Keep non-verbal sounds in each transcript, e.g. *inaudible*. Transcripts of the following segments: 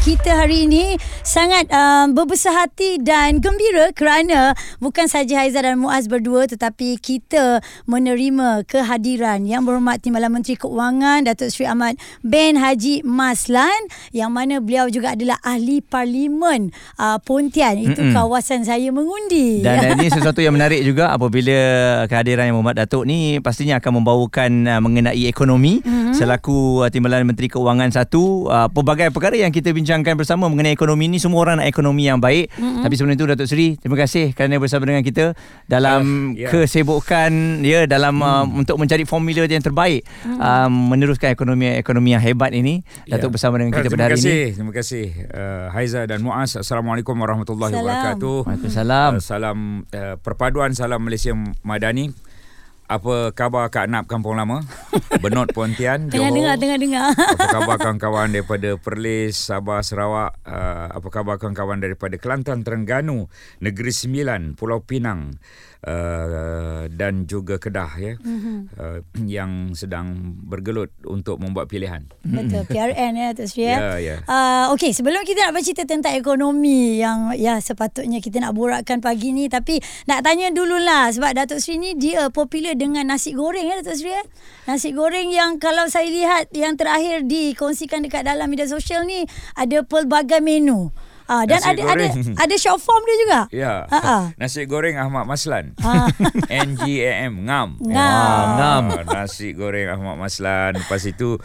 Kita hari ini sangat uh, berbesar hati dan gembira kerana bukan saja Haiza dan Muaz berdua tetapi kita menerima kehadiran yang berhormat Timbalan Menteri Keuangan Datuk Seri Ahmad Ben Haji Maslan yang mana beliau juga adalah ahli parlimen uh, Pontian itu Mm-mm. kawasan saya mengundi Dan *laughs* ini sesuatu yang menarik juga apabila kehadiran Yang Berhormat Datuk ni pastinya akan membawakan uh, mengenai ekonomi mm-hmm. selaku uh, Timbalan Menteri Keuangan satu uh, pelbagai perkara yang kita bincangkan bersama mengenai ekonomi ni semua orang nak ekonomi yang baik mm-hmm. tapi sebelum itu Datuk Seri terima kasih kerana bersama dengan kita dalam uh, yeah. kesibukan ya dalam mm. uh, untuk mencari formula yang terbaik mm. uh, meneruskan ekonomi ekonomi yang hebat ini yeah. Datuk bersama dengan kita uh, pada hari kasih, ini terima kasih uh, Haiza dan Muaz Assalamualaikum warahmatullahi Salam. wabarakatuh Waalaikumsalam uh, salam uh, perpaduan salam Malaysia Madani apa khabar Kak Nap Kampung Lama? *laughs* Benot Pontian, tengah Johor. dengar tengah dengar *laughs* Apa khabar kawan-kawan daripada Perlis, Sabah, Sarawak? Uh, apa khabar kawan-kawan daripada Kelantan, Terengganu, Negeri Sembilan, Pulau Pinang uh, dan juga Kedah ya. Mm-hmm. Uh, *clears throat* yang sedang bergelut untuk membuat pilihan. Betul, PRN ya Datuk Seri. Ya, ya. Uh, Okey, sebelum kita nak bercerita tentang ekonomi yang ya sepatutnya kita nak borakkan pagi ni tapi nak tanya dululah sebab Datuk Seri ni dia popular dengan nasi goreng ya Datuk Seri. ya. Nasi goreng yang kalau saya lihat yang terakhir dikongsikan dekat dalam media sosial ni ada pelbagai menu. Ah dan Nasi ada ada goreng. ada short form dia juga. Ya. Ha ah. Nasi goreng Ahmad Maslan. *laughs* Ha. NGAM ngam. Ngam. Ah, ngam. Nasi goreng Ahmad Maslan. Lepas itu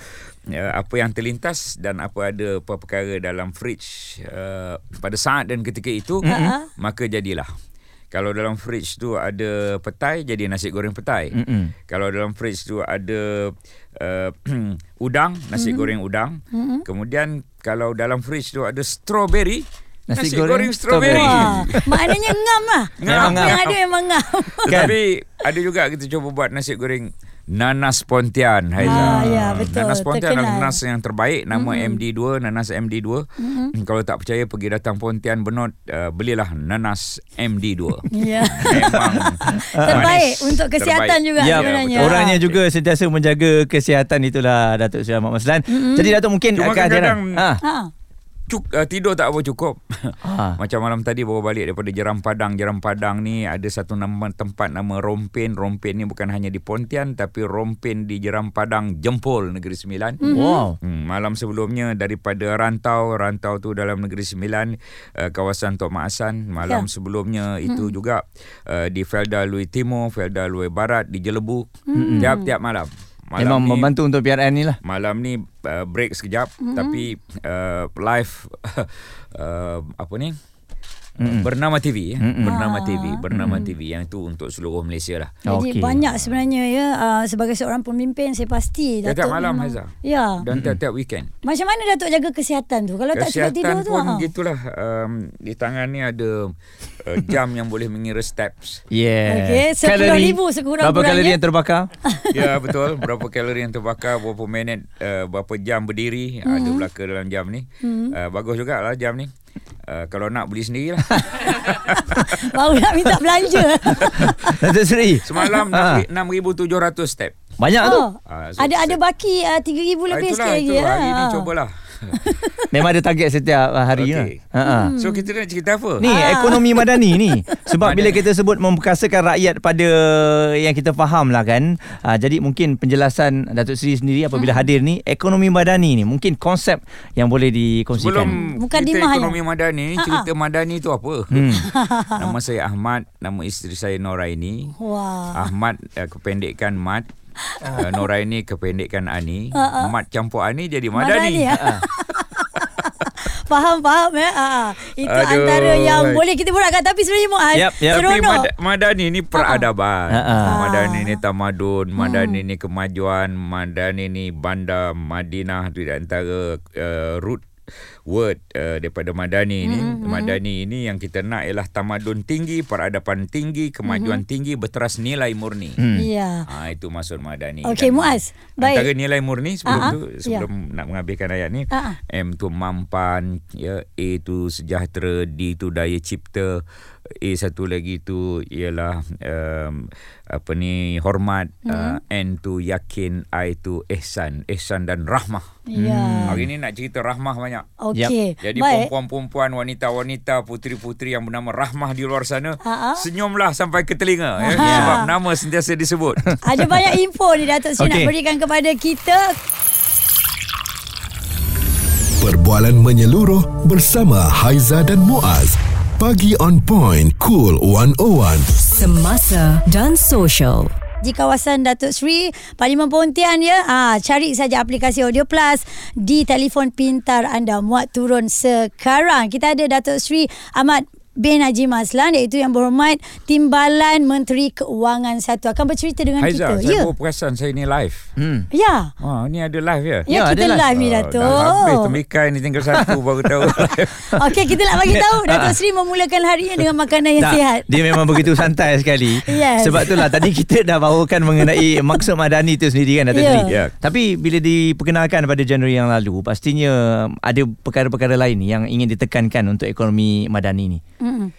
uh, apa yang terlintas dan apa ada apa perkara dalam fridge uh, pada saat dan ketika itu Mm-mm. maka jadilah. Kalau dalam fridge tu ada petai jadi nasi goreng petai. Mm-mm. Kalau dalam fridge tu ada uh, *clears throat* udang, nasi mm-hmm. goreng udang. Mm-mm. Kemudian kalau dalam fridge tu ada strawberry, Nasi nasi, goreng goreng, strawberry. Wah, maknanya ngam lah. Ngam, ngam. yang ada memang ngam. Tetapi ada juga kita cuba buat nasi goreng nanas pontian Haiza. Ah, ya, betul. Nanas pontian Terkenal. adalah nanas yang terbaik nama mm-hmm. MD2, nanas MD2. Mm-hmm. Kalau tak percaya pergi datang Pontian Benot uh, belilah nanas MD2. *laughs* Ya. Memang *laughs* Terbaik manis. untuk kesihatan Terbaik. juga Ya, sebenarnya. orangnya juga sentiasa menjaga kesihatan itulah Datuk Seri Ahmad Maslan. Mm-hmm. Jadi Datuk mungkin Cuma kadang-kadang Ha. Ha. Cuk, uh, tidur tak apa cukup. Ha. *laughs* Macam malam tadi bawa balik daripada Jeram Padang. Jeram Padang ni ada satu nama tempat nama Rompen. Rompen ni bukan hanya di Pontian tapi Rompen di Jeram Padang Jempol Negeri Sembilan. Mm. Wow. Hmm, malam sebelumnya daripada rantau, rantau tu dalam Negeri Sembilan, uh, kawasan Tok Mak Hasan. Malam Ya. sebelumnya itu juga uh, di Felda Lui Timur, Felda Lui Barat, di Jelebu. Tiap-tiap malam. Malam Memang ni, membantu untuk PRN ni lah. Malam ni uh, break sekejap mm-hmm. tapi uh, live *laughs* uh, apa ni? Mm-mm. Bernama TV ya. Mm-mm. Bernama Ah. TV, Bernama TV yang itu untuk seluruh Malaysia lah. Jadi Okey. banyak sebenarnya ya uh, sebagai seorang pemimpin saya pasti Datuk malam memang- Haiza. Ya. Dan tiap-tiap weekend. Macam mana Datuk jaga kesihatan tu? Kalau tak cukup tidur Kesihatan tu. pun ha. gitulah um, di tangan ni ada uh, jam yang boleh mengira steps. Yeah. Okey, 10,000 sekurang-kurangnya. Berapa kalori yang terbakar? *laughs* ya betul berapa kalori yang terbakar berapa minit uh, berapa jam berdiri mm-hmm. ada belaka dalam jam ni mm-hmm. uh, bagus jugalah jam ni uh, kalau nak beli sendirilah *laughs* Baru nak minta belanja. *laughs* Datuk Seri. semalam Ha. 6700 step Banyak tu. oh. Ah, so- ada ada baki uh, 3000 Ah, lebih itulah, sikit lagi itu. ya. hari ni cubalah *laughs* Memang ada target setiap uh, hari Okey. lah. Ha ah. so kita nak cerita apa Ni ekonomi madani ni Sebab bila Madani. kita sebut Memperkasakan rakyat pada Yang kita faham lah kan uh, Jadi mungkin penjelasan Datuk Seri sendiri Apabila hadir ni Ekonomi madani ni Mungkin konsep Yang boleh dikongsikan Sebelum Bukan kita dimah ekonomi ya? madani ni, cerita madani tu apa? Hmm. *laughs* Nama saya Ahmad, nama isteri saya Noraini. Wah. Ahmad uh, kependekan Mat. Uh, Noraini kependekan Ani. Ha, ha. Mat campur Ani jadi Madani, Madani. ya? *laughs* Faham faham ya. Ha. ha. Itu Aduh. antara yang boleh kita borakkan tapi sebenarnya Muaz. Yap. Tapi Seronok. Mad- Madani ni peradaban. Ha, ha. Madani ni tamadun, Madani ni kemajuan, Madani ni bandar Madinah tu di antara uh, root word uh, daripada Madani ni. Mm-hmm. Madani ini yang kita nak ialah tamadun tinggi, peradaban tinggi, kemajuan mm-hmm. tinggi berteras nilai murni. Hmm. Ya. Ha, itu maksud Madani. Okey, Muaz. Baik. Antara nilai murni sebelum ah. tu sebelum nak mengambilkan ayat ni ah. M tu mampan, ya A tu sejahtera, D tu daya cipta, A satu lagi tu ialah um, apa ni hormat uh, N tu yakin I tu ihsan ihsan dan rahmah Ya. hari ni nak cerita rahmah banyak Okey. jadi Baik. perempuan-perempuan, wanita-wanita, puteri-puteri yang bernama Rahmah di luar sana, Ha-ha. senyumlah sampai ke telinga ya, sebab nama sentiasa disebut. *laughs* Ada banyak info ni Datuk Sri nak Okey. berikan kepada kita. Perbualan menyeluruh bersama Haiza dan Muaz. Pagi on point, cool 101. Semasa dan social. di kawasan Datuk Sri Parlimen Pontian ya. Ah, cari saja aplikasi Audio Plus di telefon pintar anda muat turun sekarang. Kita ada Datuk Sri Ahmad bin Haji Maslan iaitu yang berhormat Timbalan Menteri Keuangan Satu akan bercerita dengan Haizal, kita. saya Ya. baru perasan saya ni live. Hmm. Ya. Ha, ni ada live ya? Ya, Ya, kita ada live ni Ah, Datuk. Dah habis temikai ni tinggal satu baru tahu. *laughs* Okey, kita nak bagi tahu Datuk Sri memulakan harinya dengan makanan yang Tak, sihat. dia memang begitu santai sekali. Yes. Sebab itulah tadi kita dah bawakan mengenai maksud Madani itu sendiri kan Datuk Ya. Sri. Ya. Tapi bila diperkenalkan pada Januari yang lalu, pastinya ada perkara-perkara lain yang ingin ditekankan untuk ekonomi Madani ni. Mm-mm.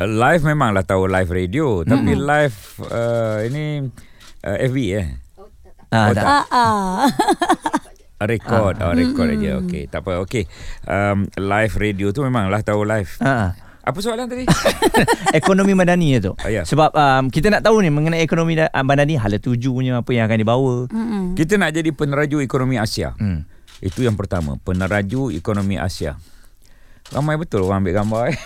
live memanglah tahu live radio, tapi live uh, ini uh, FB eh. Ah, Oh, tak. Ah, ah. Record, oh, record aja. Okey, tak apa. Okey. Um, live radio tu memanglah tahu live. Ah. Apa soalan tadi? *laughs* ekonomi Madani tu. Ah, ya. Sebab um, kita nak tahu ni mengenai ekonomi ah, Madani hala tujunya apa yang akan dibawa. Mm-mm. Kita nak jadi peneraju ekonomi Asia. Hmm. Itu yang pertama, peneraju ekonomi Asia. Ramai betul orang ambil gambar eh.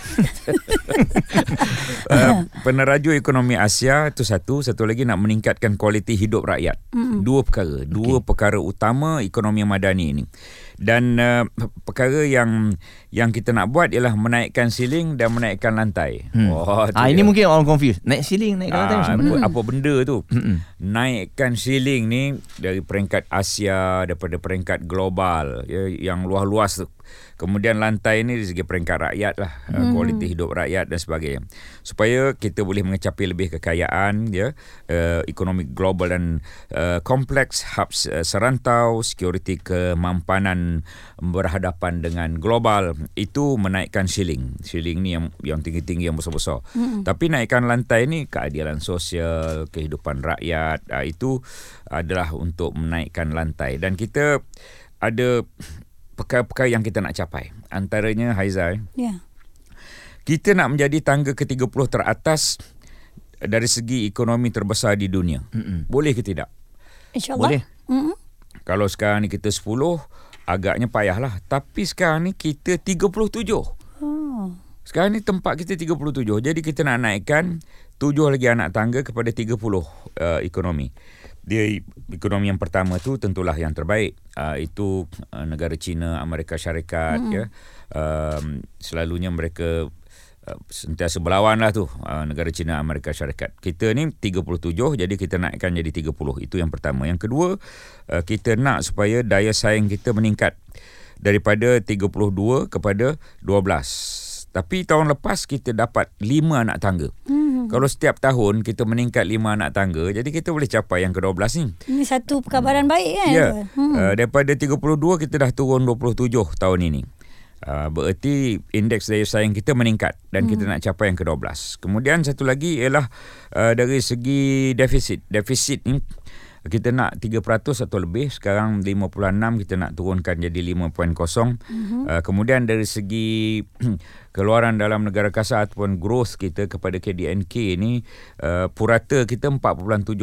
uh, *laughs* peneraju ekonomi Asia itu satu, satu lagi nak meningkatkan kualiti hidup rakyat. Mm-hmm. Dua perkara, dua perkara utama ekonomi madani ini. Dan uh, perkara yang yang kita nak buat ialah menaikkan siling dan menaikkan lantai. Hmm. Oh, ah, ini dia. mungkin orang confused. Naik ceiling, naik lantai Ah, macam apa, mana? apa benda tu naikkan ceiling ni dari peringkat Asia daripada peringkat global ya, yang luas-luas tu kemudian lantai ni dari segi peringkat rakyat lah mm. kualiti hidup rakyat dan sebagainya supaya kita boleh mengecapi lebih kekayaan ya uh, ekonomi global dan uh, kompleks hubs uh, serantau security kemampanan berhadapan dengan global itu menaikkan ceiling ceiling ni yang yang tinggi-tinggi yang besar-besar mm. tapi naikkan lantai ni keadilan sosial kehidupan rakyat uh, itu adalah untuk menaikkan lantai dan kita ada perkara-perkara yang kita nak capai antaranya Haizal Ya. kita nak menjadi tangga ke-30 teratas dari segi ekonomi terbesar di dunia. Mm-mm. Boleh ke tidak? InsyaAllah. Boleh. Mm-mm. Kalau sekarang ni kita 10, agaknya payahlah. Tapi sekarang ni kita 37. Oh. Sekarang ni tempat kita 37. Jadi kita nak naikkan 7 lagi anak tangga kepada 30 uh, ekonomi. Dia ekonomi yang pertama tu tentulah yang terbaik. Uh, itu uh, negara China, Amerika Syarikat mm. ya. Um, selalunya mereka uh, sentiasa berlawan lah tu uh, negara China, Amerika Syarikat. Kita ni 37 jadi kita naikkan jadi 30. Itu yang pertama. Yang kedua, uh, kita nak supaya daya saing kita meningkat daripada 32 kepada 12. Tapi tahun lepas kita dapat 5 anak tangga. Hmm. Kalau setiap tahun kita meningkat 5 anak tangga, jadi kita boleh capai yang ke-12 ni. Ini satu perkabaran baik kan? Ya. Hmm. Uh, daripada 32 kita dah turun 27 tahun ini. Uh, bererti indeks daya saing kita meningkat dan hmm. kita nak capai yang ke-12. Kemudian satu lagi ialah uh, dari segi defisit. Defisit ni kita nak 3% atau lebih sekarang 5.6 kita nak turunkan jadi 5.0 mm-hmm. uh, kemudian dari segi *clears throat* keluaran dalam negara kasar ataupun growth kita kepada KDNK ni uh, purata kita 4.7%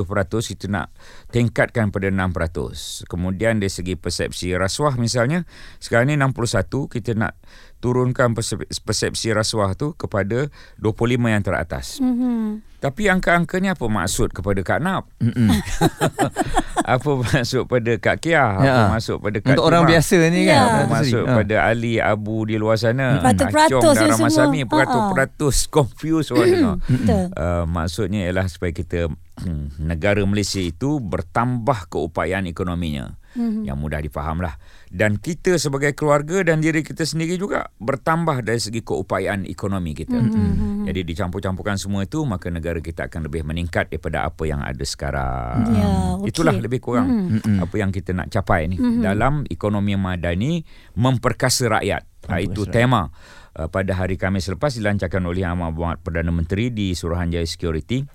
kita nak tingkatkan pada 6% kemudian dari segi persepsi rasuah misalnya sekarang ni 61 kita nak turunkan persep- persepsi rasuah tu kepada 25 yang teratas Mhm. tapi angka-angka ni apa maksud kepada Kak Nap? *laughs* apa maksud pada Kak Kia? Apa Ya. maksud pada Kak Untuk orang Timah? biasa ni Ya. kan. Apa maksud Ah. pada Ali Abu di luar sana? Peratus-peratus Acong dan ni semua. *coughs* peratus-peratus confused orang dengar. Betul. Uh, maksudnya ialah supaya kita negara Malaysia itu bertambah keupayaan ekonominya mm-hmm. yang mudah difahamlah dan kita sebagai keluarga dan diri kita sendiri juga bertambah dari segi keupayaan ekonomi kita. Mm-hmm. Jadi dicampur-campurkan semua itu maka negara kita akan lebih meningkat daripada apa yang ada sekarang. Ya, okey. Itulah lebih kurang mm-hmm. apa yang kita nak capai ni mm-hmm. dalam ekonomi madani memperkasa rakyap. Ha, itu tema uh, pada hari Khamis lepas dilancarkan oleh Amat Muhammad Perdana Menteri di Suruhanjaya Security.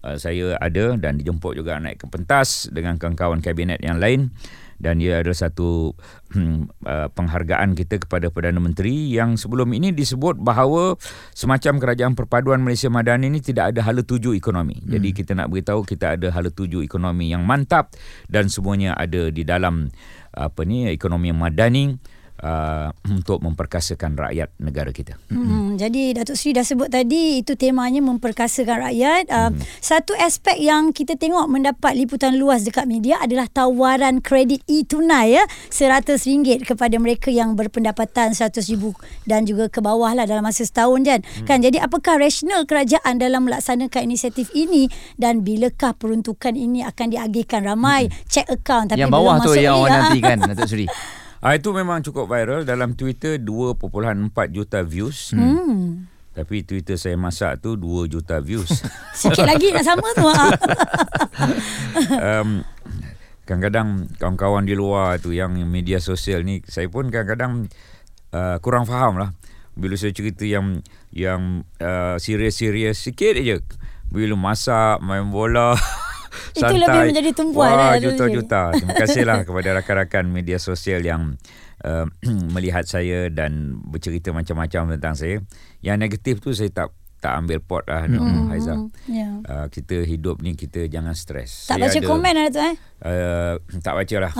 Uh, saya ada dan dijemput juga naik ke pentas dengan kawan-kawan kabinet yang lain dan ia adalah satu hmm, uh, penghargaan kita kepada Perdana Menteri yang sebelum ini disebut bahawa semacam kerajaan perpaduan Malaysia Madani ini tidak ada hala tuju ekonomi. Hmm. Jadi kita nak beritahu kita ada hala tuju ekonomi yang mantap dan semuanya ada di dalam apa ni ekonomi madani uh, *clears throat* untuk memperkasakan rakyat negara kita. Hmm, jadi Datuk Seri dah sebut tadi itu temanya memperkasakan rakyat. Uh, hmm. Satu aspek yang kita tengok mendapat liputan luas dekat media adalah tawaran kredit e-tunai ya RM100 kepada mereka yang berpendapatan RM100,000 dan juga ke bawah lah dalam masa setahun kan. Hmm. kan. Jadi apakah rasional kerajaan dalam melaksanakan inisiatif ini dan bilakah peruntukan ini akan diagihkan ramai hmm. check account tapi yang bawah tu yang orang nantikan *laughs* Datuk Seri. Ah itu memang cukup viral dalam Twitter 2.4 juta views. Hmm. Tapi Twitter saya masak tu 2 juta views. *laughs* Sikit lagi nak sama tu. *laughs* um, kadang-kadang kawan-kawan di luar tu yang media sosial ni saya pun kadang-kadang uh, kurang faham lah bila saya cerita yang yang uh, serius-serius sikit aja bila masak main bola *laughs* Itu lebih menjadi tumpuan Wah, lah, juta-juta. Terima kasihlah kepada rakan-rakan media sosial yang uh, *clears throat* melihat saya dan bercerita macam-macam tentang saya. Yang negatif tu saya tak tak ambil pot lah hmm. no, Haiza. Yeah. Uh, kita hidup ni kita jangan stres. Tak saya baca ada, komen lah tu eh? Uh, tak baca lah.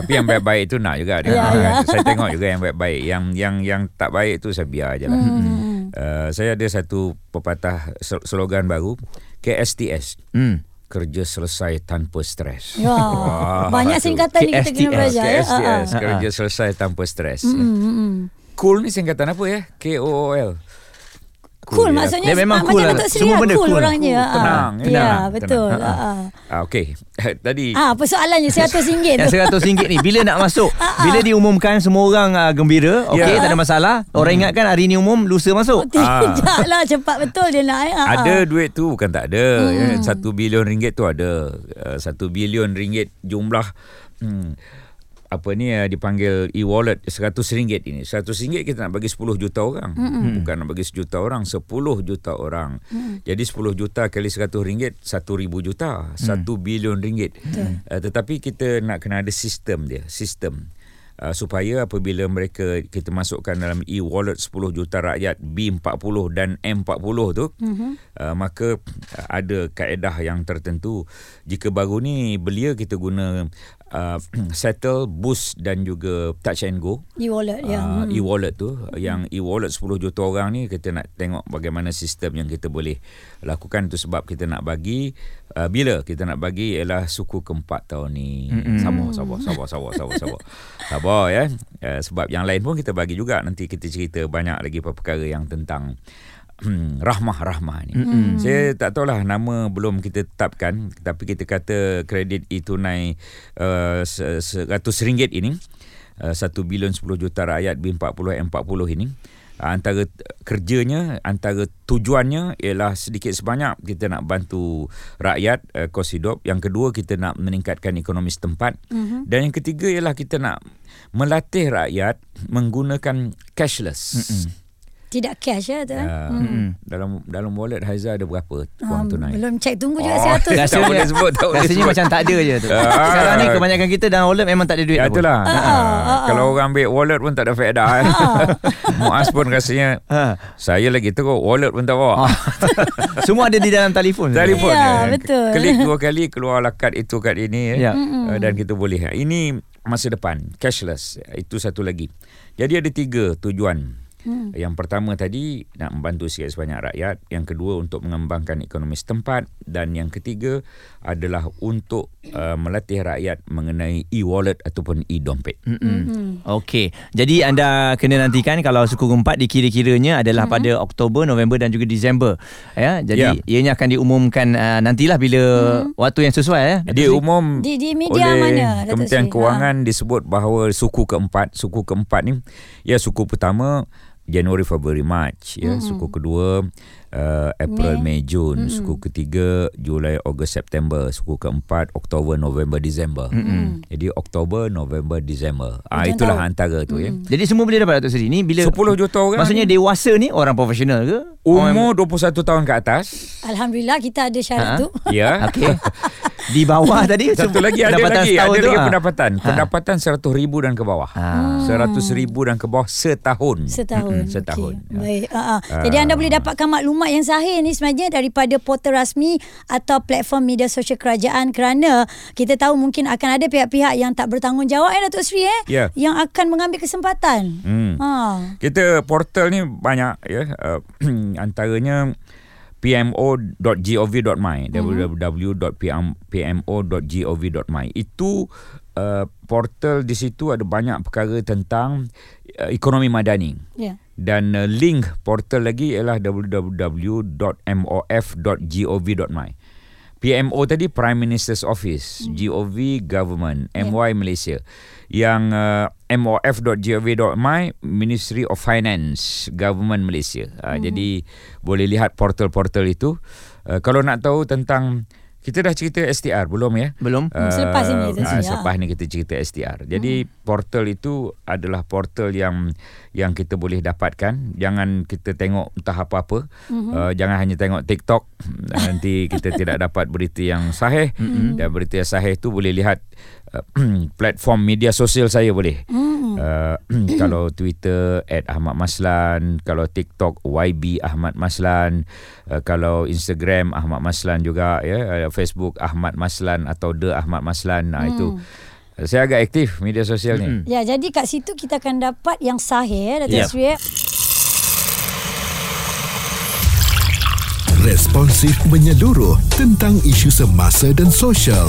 Tapi yang baik-baik tu nak juga. yeah, yeah. *laughs* Saya tengok juga yang baik-baik. Yang yang yang tak baik tu saya biar je lah. Hmm. Uh, saya ada satu pepatah slogan baru. KSTS. Hmm kerja selesai tanpa stres. Ya. Wah, Banyak singkatan ni kita kena belajar. KSTS, ya? KSTS, kerja selesai tanpa stres. Mm-hmm. Cool ni singkatan apa ya? K-O-O-L cool, cool maksudnya dia memang cool macam lah. Semua benda cool, cool orangnya cool. tenang ya tenang. betul tenang. Ha, ha. Ah, okey *laughs* tadi ah persoalannya RM100 *laughs* tu RM100 ni bila nak *laughs* masuk bila diumumkan semua orang uh, gembira okey yeah. tak ada masalah orang hmm. ingatkan hari ni umum lusa masuk oh, tidaklah cepat betul dia nak ya. ada duit tu bukan tak ada hmm. ya, 1 bilion ringgit tu ada uh, 1 bilion ringgit jumlah hmm apa ni uh, dipanggil e-wallet RM100 ini. RM100 kita nak bagi 10 juta orang. Mm-hmm. Bukan nak bagi sejuta orang, 10 juta orang. Mm. Jadi 10 juta kali RM100 1,000 juta, mm. 1 bilion ringgit. Mm. Uh, tetapi kita nak kena ada sistem dia, sistem. Uh, supaya apabila mereka kita masukkan dalam e-wallet 10 juta rakyat B40 dan M40 tu mm-hmm. uh, maka uh, ada kaedah yang tertentu. Jika baru ni belia kita guna uh, *clears throat* settle boost dan juga touch and go. E-wallet ya. Uh, e-wallet tu. Hmm. yang e-wallet 10 juta orang ni kita nak tengok bagaimana sistem yang kita boleh lakukan tu sebab kita nak bagi uh, bila kita nak bagi ialah suku keempat tahun ni. Hmm. sabar sabar sabar sabar sabar sabar. *laughs* Sabar ya. Uh, sebab yang lain pun kita bagi juga. Nanti kita cerita banyak lagi perkara yang tentang *clears throat* Hmm, rahmah rahmah ni. Mm-hmm. Saya tak tahulah nama belum kita tetapkan. Tapi kita kata kredit itu naik uh, seratus ringgit ini. Uh, satu bilion sepuluh juta rakyat B40 M40 ini antara kerjanya antara tujuannya ialah sedikit sebanyak kita nak bantu rakyat uh, kos hidup yang kedua kita nak meningkatkan ekonomi setempat mm-hmm. dan yang ketiga ialah kita nak melatih rakyat menggunakan cashless. Mm-hmm tidak cash ya tu. Uh, hmm. Dalam dalam wallet Haiza ada berapa wang um, tunai? Belum check tunggu juga oh, 100. Rasanya boleh sebut tak Rasanya macam tak ada je tu. Uh, *laughs* Sekarang ni kebanyakan kita dalam wallet memang tak ada duit. Ya itulah. Uh, uh, uh, kalau orang ambil wallet pun tak ada faedah. Uh, *laughs* Muaz pun rasanya uh. saya lagi teruk wallet pun tak bawa. *laughs* Semua ada di dalam telefon. Telefon. Ya, betul. Klik dua kali keluarlah kad itu kad ini ya. Uh, dan kita boleh. Ini masa depan cashless itu satu lagi. Jadi ada tiga tujuan Hmm. Yang pertama tadi nak membantu sikit sebanyak rakyat, yang kedua untuk mengembangkan ekonomi setempat dan yang ketiga adalah untuk uh, melatih rakyat mengenai e-wallet ataupun e-dompet. Hmm. Okey. Jadi anda kena nantikan kalau suku gempat dikira-kiranya adalah hmm. pada Oktober, November dan juga Disember. Ya, jadi yeah. ianya akan diumumkan uh, nantilah bila hmm. waktu yang sesuai ya. Dia umum di, di media oleh mana Kementerian Kewangan ha. disebut bahawa suku keempat, suku keempat ni ya suku pertama Januari, Februari, Mac ya. Mm-mm. Suku kedua uh, April, Mei. Mei, Jun. Mm-mm. Suku ketiga Julai, Ogos, September. Suku keempat Oktober, November, Disember. Mm-mm. Jadi Oktober, November, Disember. Ah Hujung itulah tahun. antara tu ya. Mm-mm. Jadi semua boleh dapat Datuk Seri ni bila 10 juta orang. Maksudnya dewasa ni orang profesional ke? umur 21 tahun ke atas. Alhamdulillah kita ada Ha? syarat tu. Ya. Okey. *laughs* Di bawah *laughs* tadi Satu lagi ada lagi ada tu, lagi ah. pendapatan. Ha. Pendapatan 100 ribu dan ke bawah. Ah. 100 ribu dan ke bawah setahun. Setahun. Setahun. Okey. Ya. Baik. Uh, uh. Jadi anda boleh dapatkan maklumat yang sahih ni sebenarnya daripada portal rasmi atau platform media sosial kerajaan kerana kita tahu mungkin akan ada pihak-pihak yang tak bertanggungjawab eh Datuk Seri eh Ya. yang akan mengambil kesempatan. Hmm. Ha. Kita portal ni banyak ya uh, *clears throat* antaranya pmo.gov.my www.pmo.gov.my itu uh, portal di situ ada banyak perkara tentang uh, ekonomi madani. Ya. dan uh, link portal lagi ialah www.mof.gov.my PMO tadi Prime Minister's Office, GOV Government, MY Malaysia. Yang uh, MOF.gov.my Ministry of Finance, Government Malaysia. Uh, Jadi boleh lihat portal-portal itu. Uh, kalau nak tahu tentang kita dah cerita STR belum ya? Belum. Hmm, selepas ini, Seri, selepas ni kita cerita STR. Jadi portal itu adalah portal yang yang kita boleh dapatkan. Jangan kita tengok entah apa-apa. Uh, jangan hanya tengok TikTok. Nanti kita tidak *laughs* dapat berita yang sahih. Dan berita yang sahih tu boleh lihat uh, *clears throat* platform media sosial saya boleh. Uh, *clears throat* kalau Twitter at Ahmad Maslan, kalau TikTok YB Ahmad Maslan, uh, kalau Instagram Ahmad Maslan juga ya, uh, Facebook Ahmad Maslan atau The Ahmad Maslan. Nah itu uh, saya agak aktif media sosial ni. Ya, jadi kat situ kita akan dapat yang sahih eh Datuk Ya. Seri. eh. Responsif menyeluruh tentang isu semasa dan sosial.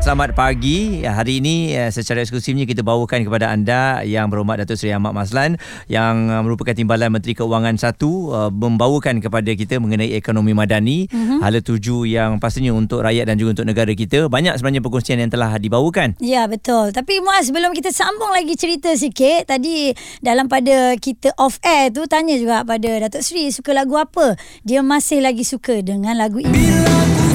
Selamat pagi. Hari ini eh, secara eksklusifnya kita bawakan kepada anda yang berhormat Datuk Seri Ahmad Maslan yang eh, merupakan Timbalan Menteri Keuangan satu eh, membawakan kepada kita mengenai ekonomi madani, uh-huh. hala tuju yang pastinya untuk rakyat dan juga untuk negara kita. Banyak sebenarnya perkongsian yang telah dibawakan. Ya betul Tapi Muaz sebelum kita sambung lagi cerita sikit Tadi dalam pada kita off air tu Tanya juga pada Datuk Seri Suka lagu apa Dia masih lagi suka dengan lagu ini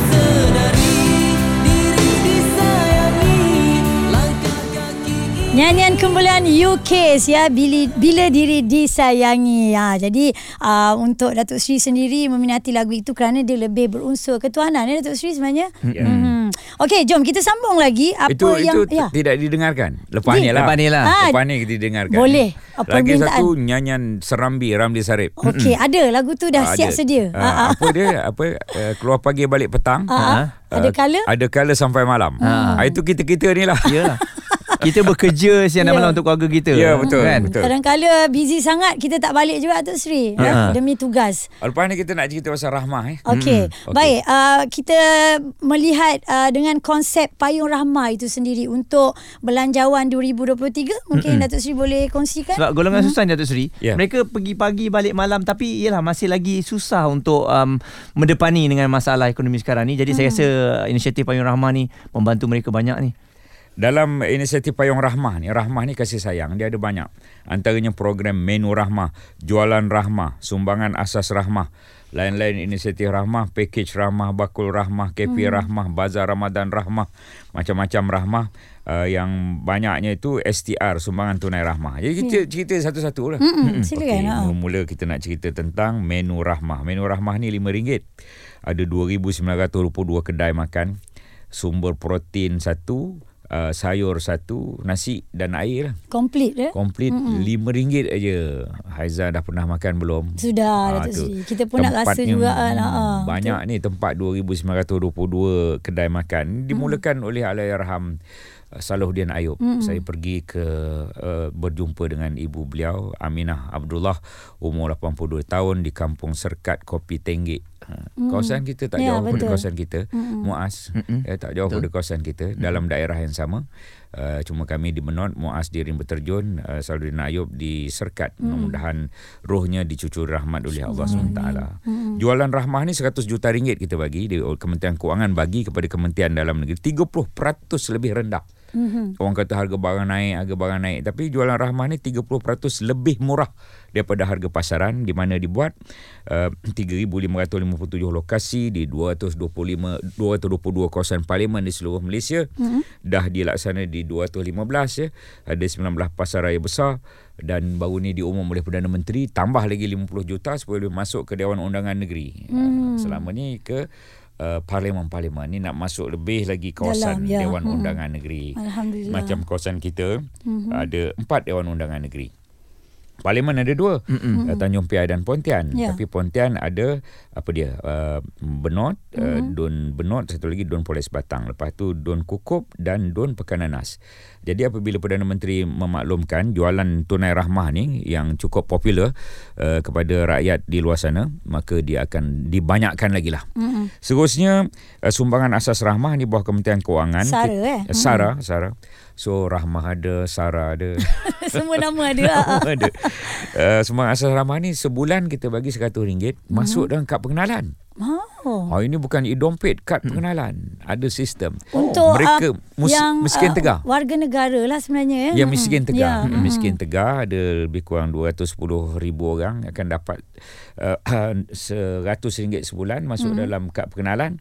Nyanyian kumpulan UK ya bila, bila diri disayangi. Ha, jadi uh, untuk Datuk Seri sendiri meminati lagu itu kerana dia lebih berunsur ketuhanan ya Datuk Seri sebenarnya. Ya. Mm-hmm. Okey, jom kita sambung lagi apa itu yang itu ya. tidak didengarkan. Lepas Di- ni lah. Lepas ni lah. Ah, Lepas ni kita dengarkan. boleh. Apa Lagi permintaan? satu nyanyian Serambi Ramli Sarip. Okey, ada lagu tu dah Ah, siap ada. sedia. Ha, ha. apa dia? Apa uh, keluar pagi balik petang? Ha, ha. Ada kala? Ada kala sampai malam. Ah. Ah, itu kita-kita ni lah. Ya. *laughs* kita bekerja siang dan Ya. malam untuk keluarga kita. Ya, betul, Kan? betul. Kadang-kala busy sangat kita tak balik juga Datuk Seri Ha. ya, demi tugas. Lepas ni kita nak cerita pasal Rahmah eh. Okey. Okey. baik. Uh, kita melihat uh, dengan konsep payung rahmah itu sendiri untuk belanjawan 2023, mungkin Mm-mm. Datuk Seri boleh kongsikan? Sebab golongan susah ni Datuk Seri Ya. Mereka pergi pagi balik malam Tapi ialah masih lagi susah Untuk um, mendepani dengan masalah ekonomi sekarang ni Jadi saya rasa Inisiatif Payung Rahmah ni Membantu mereka banyak ni Dalam inisiatif Payung Rahmah ni, Rahmah ni kasih sayang, dia ada banyak. Antaranya program Menu Rahmah, Jualan Rahmah, Sumbangan Asas Rahmah, lain-lain inisiatif Rahmah, Package Rahmah, Bakul Rahmah, KP Rahmah, Bazar Ramadan Rahmah, macam-macam Rahmah. Uh, yang banyaknya itu STR, Sumbangan Tunai Rahmah. Jadi kita cerita satu-satu lah. Mm-mm, silakan. Okey, ha. mula kita nak cerita tentang Menu Rahmah. Menu Rahmah ni RM5. Ada 2,922 kedai makan. Sumber protein satu, uh, sayur satu, nasi dan air lah. Komplit eh? Komplit RM5 aja. Haiza dah pernah makan belum? Sudah Ah, Datuk tu. Seri. Kita pun nak rasa juga kan. Ha, Banyak ni tempat 2,922 kedai makan. Dimulakan oleh Allahyarham uh, Salahuddin Ayub. Mm-mm. Saya pergi ke uh, berjumpa dengan ibu beliau Aminah Abdullah umur 82 tahun di Kampung Serkat Kopi Tenggek. Ha, Kawasan kita tak Ya, jauh pada kawasan kita. Mm-mm. Muaz Mm-mm. eh, tak jauh pada kawasan kita dalam daerah yang sama. Uh, cuma kami di Benot, Muaz Dirin berterjun, uh, Saluddin Ayub di Serkat. Hmm. Mudah-mudahan rohnya dicucur rahmat oleh Allah SWT. Hmm. Jualan rahmah ni 100 juta ringgit kita bagi di Kementerian Kewangan bagi kepada Kementerian Dalam Negeri 30% lebih rendah. Mm-hmm. Orang kata harga barang naik, harga barang naik. Tapi jualan rahmah ni 30% lebih murah daripada harga pasaran di mana dibuat uh, 3,557 lokasi di 225 222 kawasan parlimen di seluruh Malaysia. Mm-hmm. Dah dilaksana di 215 ya. Ada 19 pasar raya besar dan baru ni diumum oleh Perdana Menteri tambah lagi 50 juta supaya boleh masuk ke Dewan Undangan Negeri. Mm. Uh, selama ni ke uh, parlimen-parlimen ni nak masuk lebih lagi kawasan Dalam, ya. Dewan hmm. Undangan Negeri. Alhamdulillah. Macam kawasan kita hmm. ada empat Dewan Undangan Negeri. Parlimen ada dua, mm-hmm. uh, Tanjung Piai dan Pontian. Yeah. Tapi Pontian ada apa dia? Uh, Benot, mm-hmm. uh, Don Benot, satu lagi Don Polis Batang. Lepas tu Don Kukup dan Don Pekananas. Jadi apabila Perdana Menteri memaklumkan jualan tunai rahmah ni yang cukup popular uh, kepada rakyat di luar sana, maka dia akan dibanyakkan lagi lah. Mm-hmm. Seterusnya, uh, sumbangan asas rahmah ni bawah Kementerian Kewangan. Sara eh? Sara, mm-hmm. Sara. So Rahmah ada, Sarah ada. *laughs* Semua nama ada. *laughs* nama ada. Uh, semua asas Rahmah ni sebulan kita bagi RM100 mm-hmm. masuk dalam kad pengenalan. Oh. oh ini bukan e-dompet kad hmm. pengenalan. Ada sistem. Untuk mereka uh, mus- yang miskin uh, tegah. Warga negara lah sebenarnya ya. Yang miskin hmm. tegah. Ya. Hmm. Miskin tegah ada lebih kurang 210 ribu orang akan dapat uh, *clears throat* RM100 sebulan masuk hmm. dalam kad pengenalan.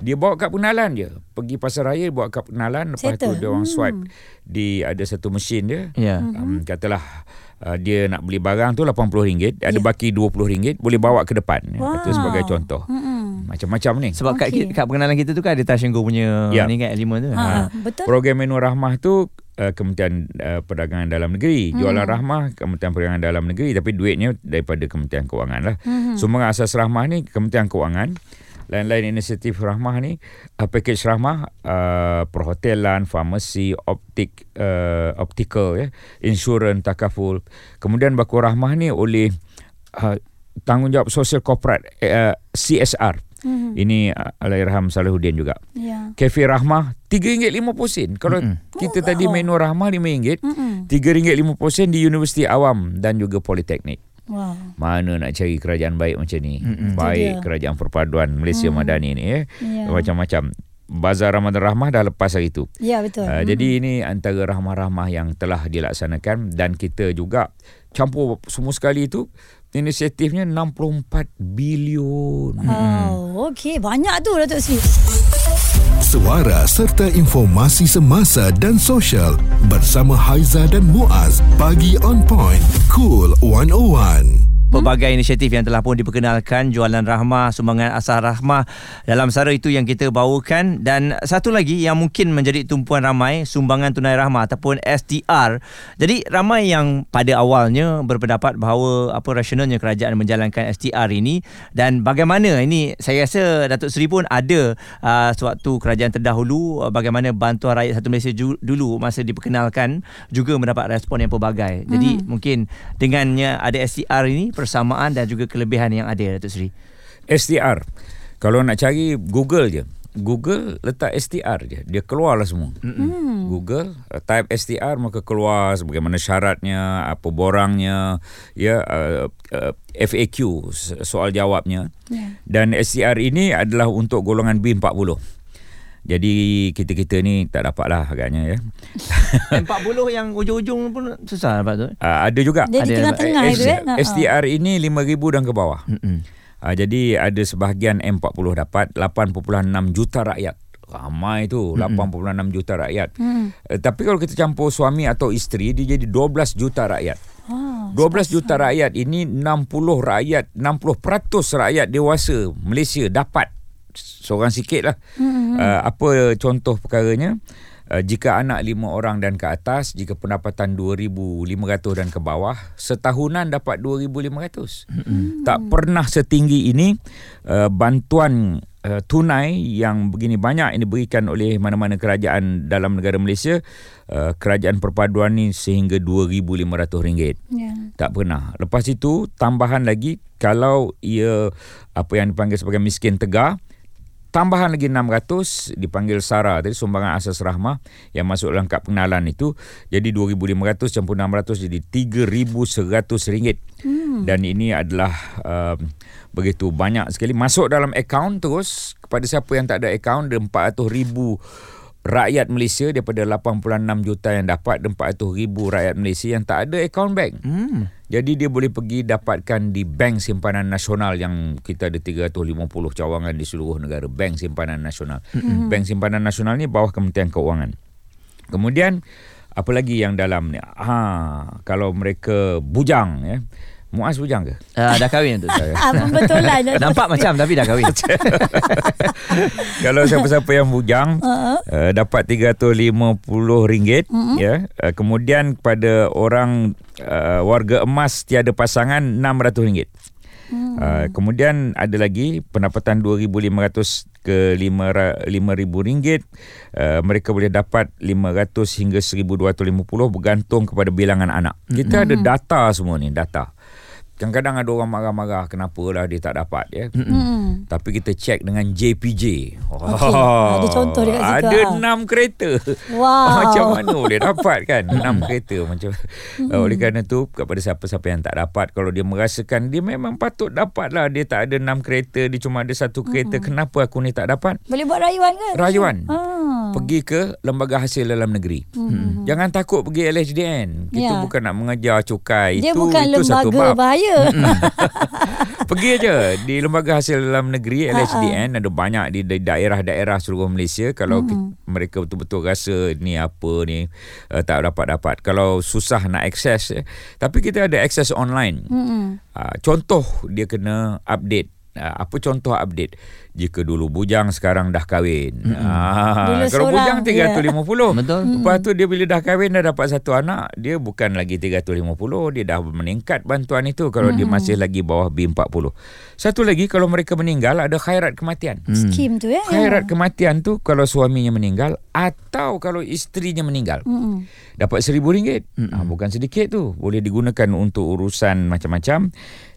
Dia bawa kad pengenalan je. Pergi pasar raya bawa kad pengenalan lepas Settle. tu dia orang swipe hmm. di ada satu mesin dia. Yeah. Um, katalah uh, dia nak beli barang tu RM80 ada yeah. baki RM20 boleh bawa ke depan wow. itu sebagai contoh mm-hmm. Macam-macam ni sebab okay. kat, kat pengenalan kita tu kan ada Tashengo punya yeah. ni kan elemen tu ha. ha. betul program menu rahmah tu uh, Kementerian uh, Perdagangan Dalam Negeri jualan mm. rahmah Kementerian Perdagangan Dalam Negeri tapi duitnya daripada Kementerian Kewangan lah mm-hmm. semua asas rahmah ni Kementerian Kewangan lain-lain inisiatif rahmah ni uh, package rahmah uh, perhotelan farmasi optik uh, optical ya insurans takaful kemudian baku rahmah ni oleh uh, tanggungjawab sosial korporat uh, CSR Mm-hmm. Ini uh, Alairham Salahuddin juga. Yeah. Kafe Rahmah RM3.50 Kalau mm-hmm. kita oh, tadi wow. menu Rahmah RM5 mm-hmm. RM3.50 di Universiti Awam dan juga Politeknik. Wow. Mana nak cari kerajaan baik macam ni? Mm-mm. Baik kerajaan perpaduan Malaysia mm. Madani ni ya. Yeah. Macam-macam. Bazar Ramadan Rahmah dah lepas hari itu. Ya betul. Uh, mm. Jadi ini antara rahmah-rahmah yang telah dilaksanakan dan kita juga campur semua sekali itu inisiatifnya 64 bilion. Oh, okey, banyak tu Datuk Sri. Suara serta informasi semasa dan sosial bersama Haiza dan Muaz bagi on point cool 101 pelbagai inisiatif yang telah pun diperkenalkan jualan rahmah sumbangan asal rahmah dalam sara itu yang kita bawakan. Dan satu lagi yang mungkin menjadi tumpuan ramai sumbangan tunai rahmah ataupun STR jadi ramai yang pada awalnya berpendapat bahawa apa rasionalnya kerajaan menjalankan STR ini. Dan bagaimana ini saya rasa Datuk Seri pun ada uh, suatu kerajaan terdahulu uh, bagaimana bantuan rakyat satu Malaysia ju- dulu masa diperkenalkan juga mendapat respon yang pelbagai. Jadi hmm. mungkin dengannya ada STR ini persamaan dan juga kelebihan yang ada Datuk Seri? STR. Kalau nak cari Google je. Google letak STR je. Dia keluarlah semua. Mm-hmm. Google uh, type STR maka keluar bagaimana syaratnya, apa borangnya, ya uh, uh, FAQ soal jawabnya. Yeah. Dan STR ini adalah untuk golongan B40. Jadi kita-kita ni tak dapat lah agaknya ya. *laughs* 40 yang ujung-ujung pun susah dapat tu. Uh, ada juga. Jadi ada tengah-tengah itu eh. STR ini 5000 dan ke bawah. Uh, jadi ada sebahagian M40 dapat 8.6 juta rakyat. Ramai tu mm-hmm. 8.6 juta rakyat. Mm. Uh, tapi kalau kita campur suami atau isteri dia jadi 12 juta rakyat. Oh, 12 juta rakyat ini 60 rakyat 60% rakyat dewasa Malaysia dapat seorang sikit lah. Mm-hmm. Uh, apa contoh perkaranya? Uh, jika anak lima orang dan ke atas, jika pendapatan 2,500 dan ke bawah, setahunan dapat 2,500. Mm-hmm. Tak pernah setinggi ini uh, bantuan uh, tunai yang begini banyak yang diberikan oleh mana-mana kerajaan dalam negara Malaysia, uh, kerajaan perpaduan ni sehingga RM2,500. Yeah. Tak pernah. Lepas itu, tambahan lagi, kalau ia apa yang dipanggil sebagai miskin tegar, tambahan lagi 600 dipanggil SARA tadi sumbangan asas rahmah yang masuk dalam kad pengenalan itu jadi 2500 campur 600 jadi 3100 ringgit hmm. dan ini adalah uh, begitu banyak sekali masuk dalam akaun terus kepada siapa yang tak ada akaun ada 400 ribu rakyat Malaysia daripada 86 juta yang dapat dan 400 ribu rakyat Malaysia yang tak ada akaun bank. Hmm. Jadi dia boleh pergi dapatkan di Bank Simpanan Nasional yang kita ada 350 cawangan di seluruh negara. Bank Simpanan Nasional. Hmm. Bank Simpanan Nasional ni bawah Kementerian Keuangan. Kemudian apa lagi yang dalam ni? Ha, kalau mereka bujang ya. Muaz bujang ke? Uh, dah kahwin tu. *laughs* Ah, betul lah. *laughs* Nampak macam tapi dah kahwin. *laughs* Kalau siapa-siapa yang bujang uh-huh. uh, dapat RM350 uh-huh. ya. Uh, kemudian kepada orang uh, warga emas tiada pasangan RM600. Hmm. Uh, kemudian ada lagi pendapatan 2500 ke 5000 ringgit uh, mereka boleh dapat 500 hingga 1250 bergantung kepada bilangan anak. Kita hmm. ada data semua ni, data. Kadang-kadang ada orang marah-marah kenapa lah dia tak dapat ya. Mm-hmm. Tapi kita cek dengan JPJ. Oh, okay. Ada contoh dekat situ. Ada enam kereta. Wow. *laughs* macam mana boleh dapat kan? Enam kereta macam. Mm-hmm. Oleh kerana tu kepada siapa-siapa yang tak dapat kalau dia merasakan dia memang patut dapat lah. Dia tak ada enam kereta, dia cuma ada satu kereta. Mm-hmm. Kenapa aku ni tak dapat? Boleh buat rayuan ke? Rayuan. Ah. Pergi ke lembaga hasil dalam negeri. Mm-hmm. Jangan takut pergi LHDN. Kita yeah. bukan nak mengajar cukai. Dia itu, bukan itu lembaga satu bab. bahaya. *laughs* Pergi aja di Lembaga Hasil Dalam Negeri LHDN ada banyak di daerah-daerah seluruh Malaysia kalau mm-hmm. mereka betul-betul rasa ni apa ni uh, tak dapat-dapat kalau susah nak akses eh. tapi kita ada akses online. Mm-hmm. Uh, contoh dia kena update apa contoh update jika dulu bujang sekarang dah kahwin. Mm-hmm. Ah, kalau bujang 350. Yeah. *laughs* Betul. Lepas tu dia bila dah kahwin dah dapat satu anak, dia bukan lagi 350, dia dah meningkat bantuan itu kalau mm-hmm. dia masih lagi bawah B40. Satu lagi kalau mereka meninggal ada khairat kematian. Mm. Skim tu ya. Khairat kematian tu kalau suaminya meninggal atau kalau isterinya meninggal. Mm-hmm. Dapat RM1,000. Mm-hmm. Ah, bukan sedikit tu. Boleh digunakan untuk urusan macam-macam.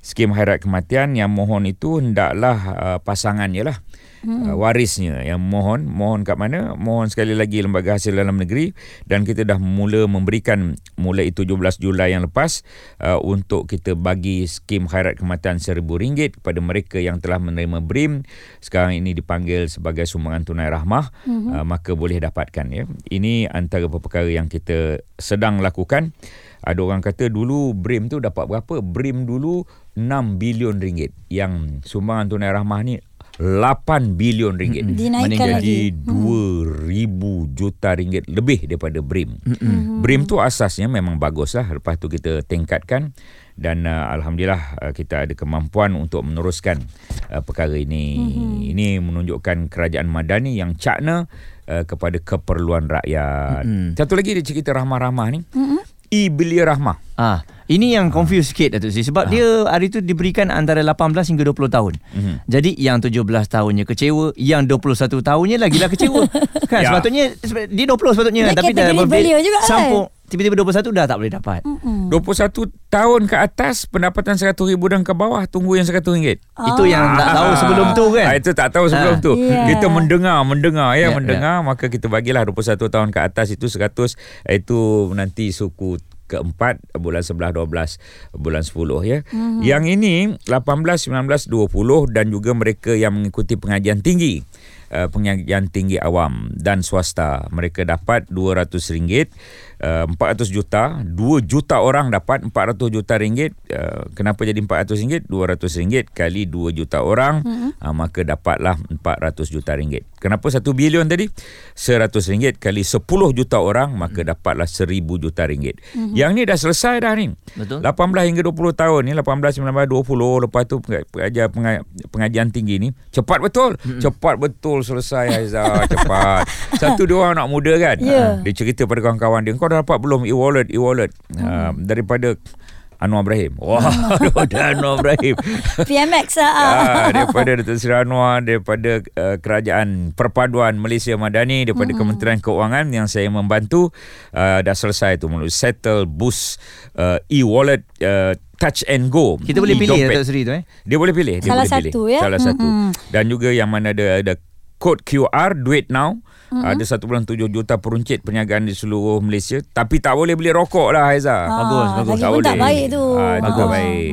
Skim khairat kematian yang mohon itu hendaklah uh, pasangannya lah. Hmm. uh, warisnya yang mohon mohon kat mana? Mohon sekali lagi lembaga hasil dalam negeri dan kita dah mula memberikan mulai 17 Julai yang lepas uh, untuk kita bagi skim khairat kematian RM1000 kepada mereka yang telah menerima BRIM. Sekarang ini dipanggil sebagai sumbangan tunai rahmah. Hmm. uh, maka boleh dapatkan ya. Ini antara perkara yang kita sedang lakukan ada orang kata dulu BRIM tu dapat berapa? BRIM dulu 6 bilion ringgit. Yang sumbangan tunai rahmah ni 8 bilion ringgit. Dinaikkan Menjadi lagi. 2,000 juta ringgit lebih daripada BRIM. Mm-hmm. BRIM tu asasnya memang bagus lah. Lepas tu kita tingkatkan. Dan uh, Alhamdulillah uh, kita ada kemampuan untuk meneruskan uh, perkara ini. Mm-hmm. Ini menunjukkan kerajaan Madani yang cakna uh, kepada keperluan rakyat. Mm-hmm. Satu lagi dia cerita rahmah-rahmah ni. Mm-hmm. I-Belia Rahmah. Ah, ini yang confuse sikit Datuk Sri sebab ah. dia hari tu diberikan antara 18 hingga 20 tahun. Mm-hmm. Jadi yang 17 tahunnya kecewa, yang 21 tahunnya lagi lah kecewa. *laughs* kan ya. sepatutnya dia 20 sepatutnya dia tapi dah berbeza juga kan. Tiba-tiba 21 dah tak boleh dapat. Mm-mm. 21 tahun ke atas pendapatan RM100,000 dan ke bawah tunggu yang RM100. Oh. Itu yang tak tahu sebelum tu kan. Ah, itu tak tahu sebelum ah. tu. Yeah. Kita mendengar, mendengar ya, yeah, mendengar yeah. maka kita bagilah 21 tahun ke atas itu 100 itu nanti suku keempat bulan 11 12 bulan 10 ya. Mm-hmm. Yang ini 18 19 20 dan juga mereka yang mengikuti pengajian tinggi uh, pengajian tinggi awam dan swasta mereka dapat RM200 uh, 400 juta 2 juta orang dapat 400 juta ringgit uh, kenapa jadi 400 ringgit 200 ringgit kali 2 juta orang mm-hmm. uh, maka dapatlah 400 juta ringgit kenapa 1 bilion tadi 100 ringgit kali 10 juta orang maka mm. dapatlah 1000 juta ringgit mm-hmm. yang ni dah selesai dah ni betul 18 hingga 20 tahun ni 18 19 20 lepas tu pengajian pengajian tinggi ni cepat betul mm-hmm. cepat betul selesai Aiza cepat *laughs* satu dua orang nak muda kan yeah. dia cerita pada kawan-kawan dia kau dah dapat belum e-wallet e-wallet hmm. uh, daripada Anwar Ibrahim. Wah, *laughs* wow, Anwar Ibrahim. PMX lah. *laughs* uh, daripada Datuk Seri Anwar, daripada uh, Kerajaan Perpaduan Malaysia Madani, daripada hmm. Kementerian Keuangan yang saya membantu, uh, dah selesai tu melalui Settle Boost uh, e-wallet uh, Touch and Go. Kita boleh pilih Datuk Seri tu eh? Dia boleh pilih. Dia Salah boleh satu pilih. ya? Salah satu. Mm-hmm. Dan juga yang mana ada, ada kod QR duit now mm-hmm. ada 1.7 juta peruncit perniagaan di seluruh Malaysia tapi tak boleh beli rokok lah Haiza Bagus, bagus. Lagi pun tak baik tu. Ah, itu tak Ah. baik.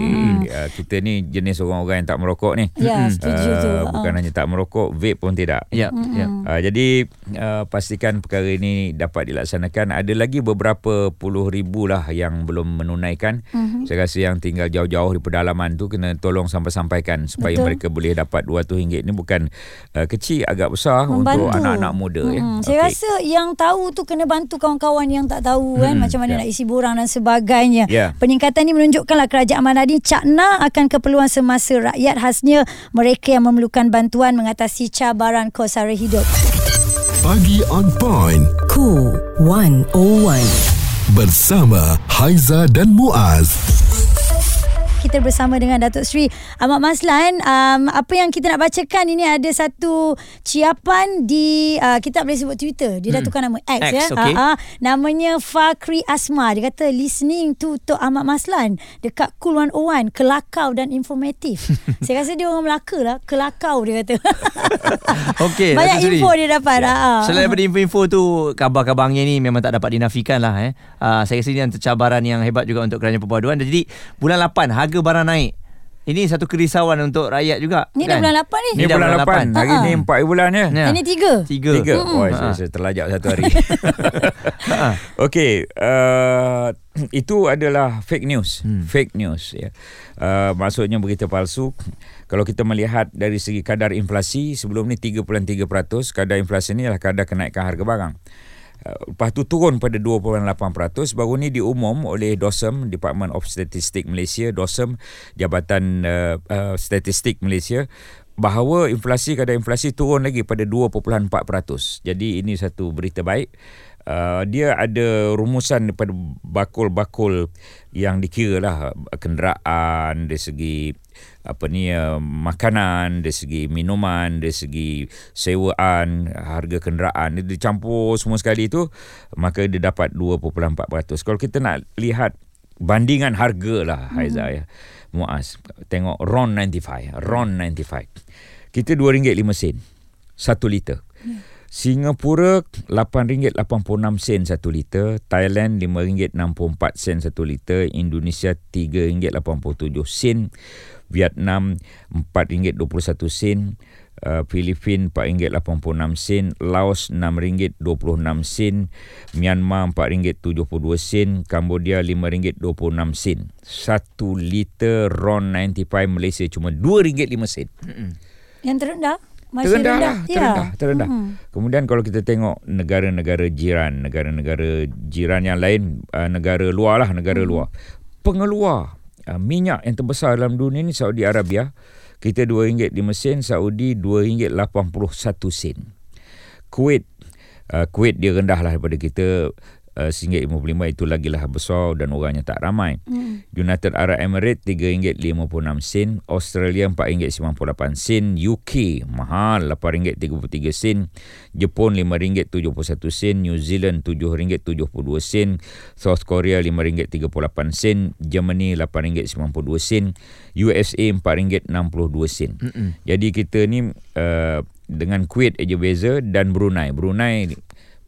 Ah, kita ni jenis orang-orang yang tak merokok ni. Ya, setuju Ah, tu. Bukan hanya tak merokok, vape pun tidak. Ya, ya. Uh, jadi uh, pastikan perkara ini dapat dilaksanakan. Ada lagi beberapa puluh ribu lah yang belum menunaikan. Mm-hmm. Saya rasa yang tinggal jauh-jauh di pedalaman tu kena tolong sampai-sampaikan supaya Betul. mereka boleh dapat RM200 ni bukan uh, kecil agak besar Membantu. untuk anak-anak muda ya. Hmm, saya rasa yang tahu tu kena bantu kawan-kawan yang tak tahu kan macam mana ya. nak isi borang dan sebagainya. Ya. Peningkatan ini menunjukkanlah kerajaan Manadi cakna akan keperluan semasa rakyat khasnya mereka yang memerlukan bantuan mengatasi cabaran kos sara hidup. Pagi on point Cool 101. bersama Haiza dan Muaz. Kita bersama dengan Datuk Seri Ahmad Maslan. Um, apa yang kita nak bacakan ini ada satu ciapan di uh, kita tak boleh sebut Twitter. Dia dah tukar nama X, X, ya. okey. Ah, ah. namanya Fakri Asma. Dia kata listening to Tok Ahmad Maslan dekat Cool 101 kelakau dan informatif. *laughs* Saya rasa dia orang Melaka lah, kelakau dia kata. *laughs* Okey, Banyak Datuk info dia dapat. Ya. Selain daripada info-info tu Kabar-kabarnya ni Memang tak dapat dinafikan lah eh. uh, Saya rasa ini antara cabaran yang hebat juga Untuk kerajaan perpaduan Jadi bulan 8 Harga barang naik Ini satu kerisauan Untuk rakyat juga Ni dah kan? bulan 8 ni. Ni Ni dah bulan bulan 8. lapan. Hari Ha-ha. ni 4 bulan ya. Ya. Ini tiga. Tiga Tiga. Hmm. Oh, Ha. saya, saya terlajak satu hari. *laughs* Okey, uh, itu adalah fake news. Hmm. Fake news ya. Uh, maksudnya berita palsu. Kalau kita melihat dari segi kadar inflasi sebelum ni 3.3%, kadar inflasi ni adalah kadar kenaikan harga barang. Uh, lepas tu turun pada 2.8% baru ni diumum oleh DOSM Department of Statistic Malaysia DOSM Jabatan uh, uh, Statistik Malaysia bahawa inflasi kadar inflasi turun lagi pada 2.4%. Jadi ini satu berita baik. Uh, dia ada rumusan daripada bakul-bakul yang dikira lah kenderaan dari segi apa ni uh, makanan dari segi minuman dari segi sewaan harga kenderaan dia dicampur semua sekali tu maka dia dapat 2.4% kalau kita nak lihat bandingan harga lah Haiza ya. Muaz tengok RON 95 RON 95 kita RM2.5 1 liter Singapura RM8.86 sen 1 liter, Thailand RM5.64 sen 1 liter, Indonesia RM3.87 sen, Vietnam RM4.21 sen, uh, Filipin RM4.86 sen, Laos RM6.26 sen, Myanmar RM4.72 sen, Cambodia RM5.26 sen. 1 liter RON 95 Malaysia cuma RM2.5 sen. Yang terendah. Masih Terendah rendah. lah, terendah, terendah. Hmm. Kemudian kalau kita tengok negara-negara jiran, negara-negara jiran yang lain, uh, negara luar lah, negara hmm. luar. Pengeluar uh, minyak yang terbesar dalam dunia ni Saudi Arabia, kita RM2.5 sen, Saudi RM2.81 sen. Kuwait, uh, Kuwait dia rendah lah daripada kita, uh, RM1.55 itu lagilah besar dan orangnya tak ramai. Hmm. United Arab Emirates RM3.56 sen, Australia RM4.98 sen, UK mahal RM8.33 sen, Jepun RM5.71 sen, New Zealand RM7.72 sen, South Korea RM5.38 sen, Germany RM8.92 sen, USA RM4.62 sen. Mm-mm. Jadi kita ni uh, dengan Kuwait aja beza dan Brunei. Brunei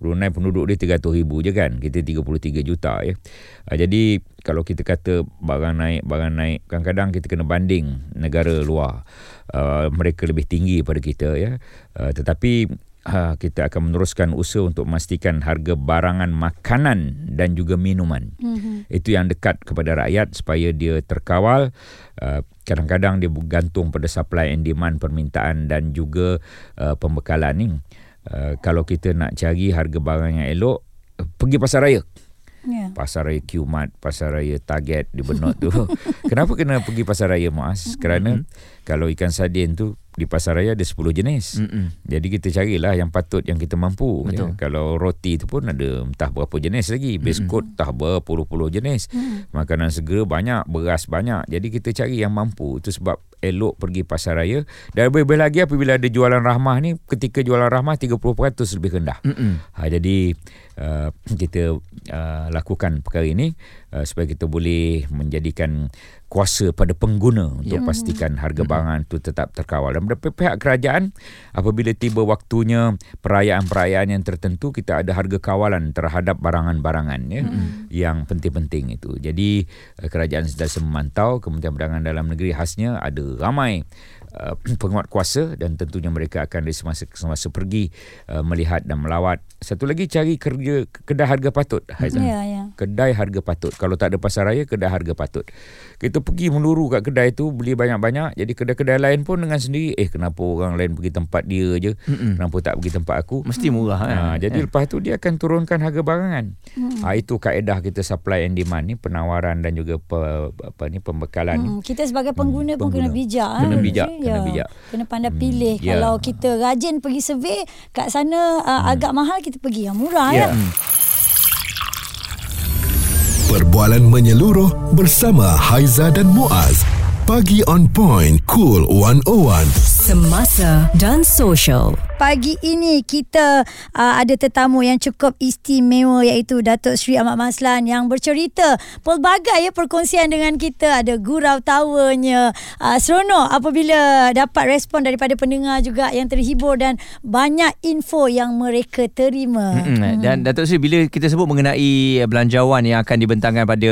Brunei penduduk dia 300 ribu je kan kita 33 juta ya. Uh, jadi kalau kita kata barang naik barang naik kadang-kadang kita kena banding negara luar. Uh, mereka lebih tinggi pada kita ya. Uh, tetapi uh, kita akan meneruskan usaha untuk memastikan harga barangan makanan dan juga minuman. Mm-hmm. itu yang dekat kepada rakyat supaya dia terkawal. Uh, kadang-kadang dia bergantung pada supply and demand permintaan dan juga uh, pembekalan ni Uh, kalau kita nak cari harga barang yang elok pergi pasar raya. Ya. pasar raya Qmat pasar raya Target di Benut tu. *laughs* Kenapa kena pergi pasar raya Muaz? Kerana kalau ikan sardin tu di pasar raya ada 10 jenis. Mm-mm. jadi kita carilah yang patut yang kita mampu Betul. ya. kalau roti tu pun ada entah berapa jenis lagi. Biskut entah berpuluh-puluh jenis. Makanan segera banyak beras banyak. Jadi kita cari yang mampu. Itu sebab elok pergi pasar raya. Dan lebih-lebih lagi apabila ada jualan rahmah ni ketika jualan rahmah 30% lebih rendah. Ha, jadi uh, kita uh, lakukan perkara ini uh, supaya kita boleh menjadikan kuasa pada pengguna untuk Ya. pastikan harga barangan itu tetap terkawal dan dari pihak kerajaan apabila tiba waktunya perayaan-perayaan yang tertentu kita ada harga kawalan terhadap barangan-barangan ya yang penting-penting itu. Jadi uh, kerajaan sedang memantau Kementerian Perdagangan Dalam Negeri khasnya ada ramai uh, penguat kuasa dan tentunya mereka akan dari semasa ke semasa pergi uh, melihat dan melawat. Satu lagi cari kerja kedai harga patut. Haizan. Ya, ya. Kedai harga patut. Kalau tak ada pasar raya, kedai harga patut. Kita pergi meluru kat kedai tu, beli banyak-banyak. Jadi kedai-kedai lain pun dengan sendiri, eh kenapa orang lain pergi tempat dia je? Mm-mm. Kenapa tak pergi tempat aku? Mesti murah kan. Ha, jadi lepas tu dia akan turunkan harga barangan. Hmm. Ha, itu kaedah kita supply and demand ni, penawaran dan juga pe, apa ni pembekalan ni. Hmm, kita sebagai pengguna Hmm, pun kena pengguna. bijak. Kena eh. bijak, Ya. kena bijak. Kena pandai Hmm, pilih. ya. Kalau kita rajin pergi survey, kat sana uh, agak mahal, kita pergi yang murah Hmm. Ya. ya. Perbualan menyeluruh bersama Haiza dan Muaz. Pagi on point, cool 101. Semasa dan social. Pagi ini kita uh, ada tetamu yang cukup istimewa iaitu Datuk Sri Ahmad Maslan yang bercerita pelbagai ya perkongsian dengan kita ada gurau tawanya uh, seronok apabila dapat respon daripada pendengar juga yang terhibur dan banyak info yang mereka terima. Mm-mm. Dan Datuk Sri bila kita sebut mengenai belanjawan yang akan dibentangkan pada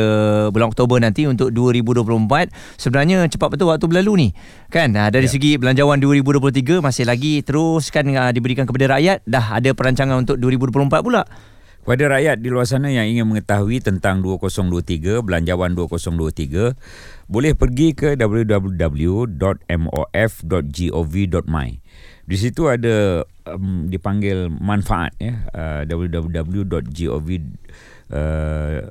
bulan Oktober nanti untuk 2024 sebenarnya cepat betul waktu berlalu ni kan Ah, dari Ya. segi belanjawan 2023 masih lagi teruskan ah, diberikan kepada rakyat dah ada perancangan untuk 2024 pula Kepada rakyat di luar sana yang ingin mengetahui tentang 2023, belanjawan 2023, boleh pergi ke www.mof.gov.my. Di situ ada um, dipanggil manfaat ya, uh, www.gov uh,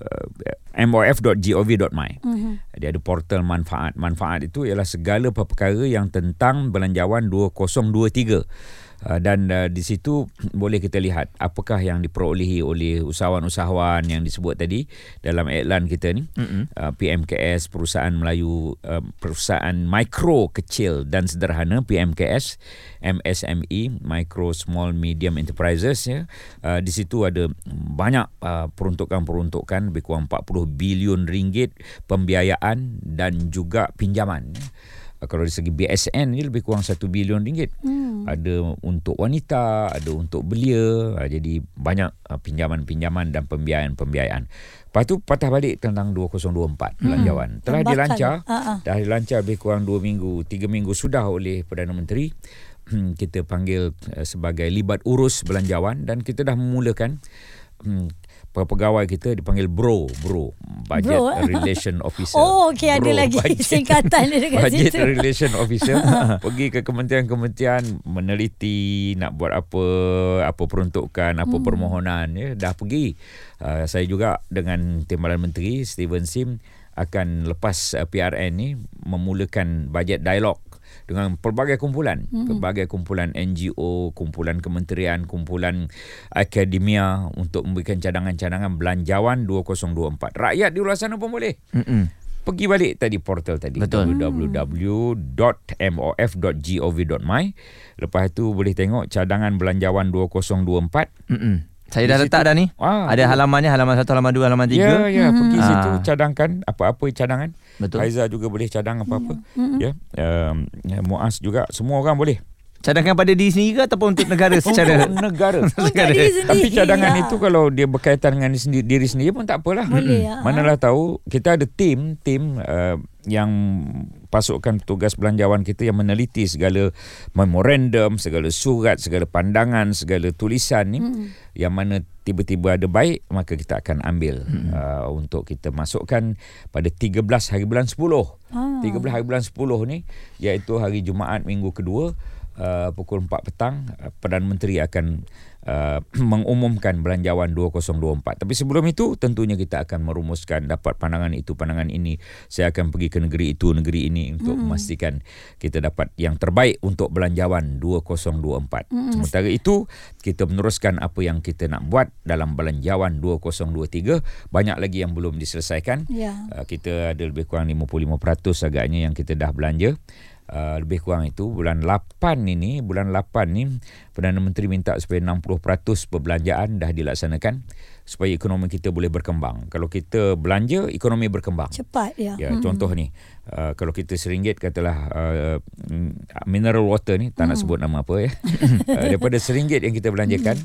mof.gov.my. Mhm. Dia ada portal manfaat. Manfaat itu ialah segala perkara yang tentang belanjawan 2023. Uh, dan uh, di situ *clears throat* boleh kita lihat apakah yang diperolehi oleh usahawan-usahawan yang disebut tadi dalam iklan kita ni Mm-mm. uh, PMKS perusahaan Melayu uh, perusahaan mikro kecil dan sederhana PMKS MSME micro small medium enterprises ya uh, di situ ada banyak uh, peruntukan-peruntukan lebih kurang 40 bilion ringgit pembiayaan dan juga pinjaman ya. Uh, kalau dari segi BSN ni lebih kurang 1 bilion ringgit Hmm. ada untuk wanita, ada untuk belia. Ha, jadi banyak uh, pinjaman-pinjaman dan pembiayaan-pembiayaan. Lepas tu patah balik tentang 2024 belanjawan. Telah Bakal. dilancar, ha. dah dilancar lebih kurang 2 minggu, 3 minggu sudah oleh Perdana Menteri. Hmm, kita panggil uh, sebagai libat urus belanjawan dan kita dah memulakan hmm, pegawai kita dipanggil bro bro. Budget Bro, eh? relation officer. *laughs* Oh, okey ada lagi budget- *laughs* singkatan dia dekat budget situ. relation officer. *laughs* Pergi ke kementerian-kementerian meneliti nak buat apa apa peruntukan apa hmm. permohonan ya. Dah pergi. Uh, saya juga dengan timbalan menteri Steven Sim akan lepas uh, PRN ni memulakan bajet dialog dengan pelbagai kumpulan, mm-hmm. pelbagai kumpulan NGO, kumpulan kementerian, kumpulan akademia untuk memberikan cadangan-cadangan belanjawan 2024. Rakyat di luar sana pun boleh. Mm-mm. Pergi balik tadi portal tadi Betul. www.mof.gov.my Lepas tu boleh tengok cadangan belanjawan 2024 Mm-mm. Saya dah letak situ- dah ni. Ah, Ada halamannya halaman 1, halaman 2, halaman 3. Ya, ya, pergi Ah. situ cadangkan apa-apa cadangan. Betul. Haiza juga boleh cadang apa-apa. Ya, um, ya, Muaz juga semua orang boleh. Cadangkan pada diri sendiri ke ataupun untuk negara *laughs* secara Untuk negara. *laughs* Untuk diri sendiri. Tapi cadangan ya. itu kalau dia berkaitan dengan diri sendiri, diri sendiri pun tak apalah. Boleh, ya. Manalah tahu kita ada tim tim uh, yang pasukan petugas belanjawan kita yang meneliti segala memorandum, segala surat, segala pandangan, segala tulisan ni Hmm. yang mana tiba-tiba ada baik maka kita akan ambil uh, untuk kita masukkan pada 13 hari bulan 10. Ah. 13 hari bulan 10 ni iaitu hari Jumaat minggu kedua uh, pukul 4 petang uh, Perdana Menteri akan uh, *clears throat* mengumumkan belanjawan 2024. Tapi sebelum itu tentunya kita akan merumuskan dapat pandangan itu pandangan ini. Saya akan pergi ke negeri itu negeri ini untuk Hmm. memastikan kita dapat yang terbaik untuk belanjawan 2024. Hmm. Sementara itu kita meneruskan apa yang kita nak buat dalam belanjawan 2023. Banyak lagi yang belum diselesaikan. Ya. Uh, kita ada lebih kurang 55% agaknya yang kita dah belanja. Uh, lebih kurang itu bulan 8 ini bulan 8 ni Perdana Menteri minta supaya 60% perbelanjaan dah dilaksanakan supaya ekonomi kita boleh berkembang. Kalau kita belanja, ekonomi berkembang. Cepat ya. Ya, contoh ni, uh, kalau kita seringgit katalah uh, mm, mineral water ni, tak nak sebut nama apa ya. *laughs* uh, daripada seringgit yang kita belanjakan,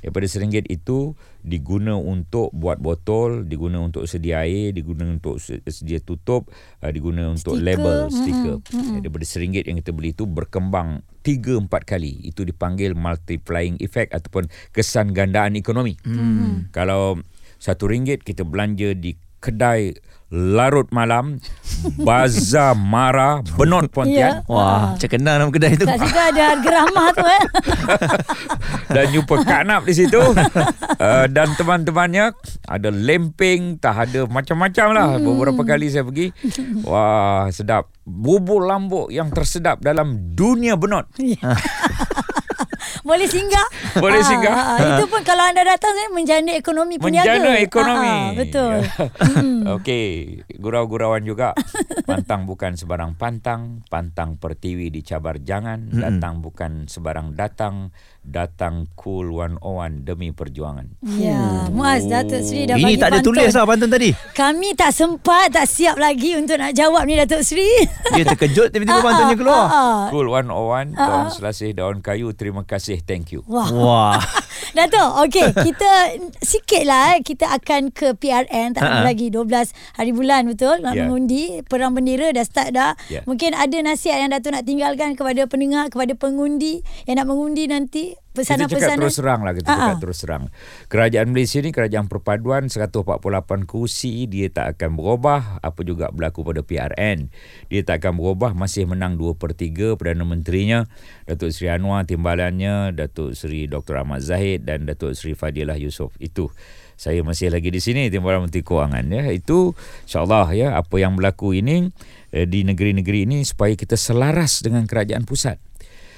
daripada seringgit itu diguna untuk buat botol, diguna untuk sedia air, diguna untuk se- sedia tutup, uh, diguna untuk Stiker, label, stiker. Ya, daripada seringgit yang kita beli itu berkembang 3 4 kali. Itu dipanggil multiplying effect ataupun kesan gandaan ekonomi. Hmm. Kalau satu ringgit kita belanja di kedai larut malam Bazar Mara Benot Pontian Ya. Wah, macam kenal nama kedai tu. Tak situ ada harga ramah tu eh. *laughs* dan jumpa Kak Nap di situ uh, dan teman-temannya ada lempeng tak ada macam-macam lah Hmm. beberapa kali saya pergi wah sedap bubur lambuk yang tersedap dalam dunia benot *laughs* Boleh singgah. Boleh Ah, singgah. ah, ah. Itu pun kalau anda datang saya menjana ekonomi peniaga. Menjana ekonomi. Ah, ah, betul. *laughs* Ya. Okey, gurau-gurauan juga. *laughs* Pantang bukan sebarang pantang, pantang pertiwi dicabar jangan, datang bukan sebarang datang, datang cool 101 demi perjuangan. Ya, Muaz Datuk Seri dah Ini bagi tak ada pantun. tulis lah pantun tadi. Kami tak sempat, tak siap lagi untuk nak jawab ni Datuk Seri. Dia terkejut tiba-tiba *laughs* pantunnya keluar. Ah, ah. Cool 101, daun selasih, daun kayu, terima kasih, thank you. Wah. Wah. *laughs* Datuk, okey, kita sikit lah eh, kita akan ke PRN tak lama Ha-ha. lagi 12 hari bulan betul nak Ya. mengundi perang bendera dah start dah. Ya. Mungkin ada nasihat yang Datuk nak tinggalkan kepada pendengar kepada pengundi yang nak mengundi nanti Kita cakap terus terang lah Kita Ah, cakap ah. terus terang Kerajaan Malaysia ni Kerajaan perpaduan 148 kursi Dia tak akan berubah. Apa juga berlaku pada PRN Dia tak akan berubah Masih menang 2 per 3 Perdana Menterinya Datuk Seri Anwar Timbalannya Datuk Seri Dr. Ahmad Zahid Dan Datuk Seri Fadilah Yusof. Itu. Saya masih lagi di sini Timbalan Menteri Kewangan ya. Itu insyaallah ya apa yang berlaku ini eh, di negeri-negeri ini supaya kita selaras dengan kerajaan pusat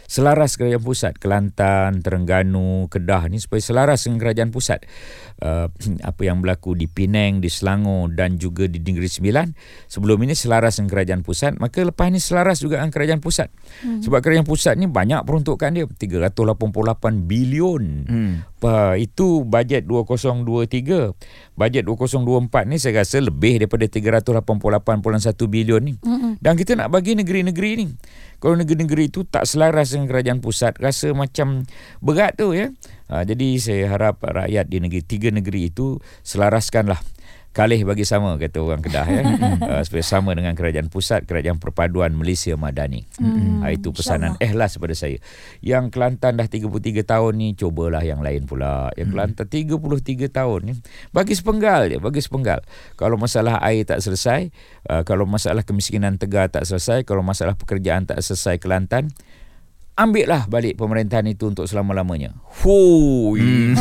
selaras kerajaan pusat Kelantan, Terengganu, Kedah ni supaya selaras dengan kerajaan pusat. Uh, *clears throat* apa yang berlaku di Penang, di Selangor dan juga di Negeri Sembilan sebelum ini selaras dengan kerajaan pusat, maka lepas ni selaras juga dengan kerajaan pusat. Hmm. Sebab kerajaan pusat ni banyak peruntukan dia 388 bilion. Hmm. Pa, itu bajet 2023. Bajet 2024 ni saya rasa lebih daripada 388.1 bilion ni. Mm-hmm. Dan kita nak bagi negeri-negeri ni. Kalau negeri-negeri itu tak selaras dengan kerajaan pusat, rasa macam berat tu ya. Ha, jadi saya harap rakyat di negeri tiga negeri itu selaraskanlah kalih bagi sama kata orang Kedah ya. uh, *laughs* supaya sama dengan kerajaan pusat, kerajaan perpaduan Malaysia Madani. Hmm, uh, itu pesanan ikhlas pada saya. Yang Kelantan dah 33 tahun ni cobalah yang lain pula. Yang Kelantan 33 tahun ni bagi sepenggal je, bagi sepenggal. Kalau masalah air tak selesai, uh, kalau masalah kemiskinan tegar tak selesai, kalau masalah pekerjaan tak selesai Kelantan, ambillah balik pemerintahan itu untuk selama-lamanya. Hu, ini,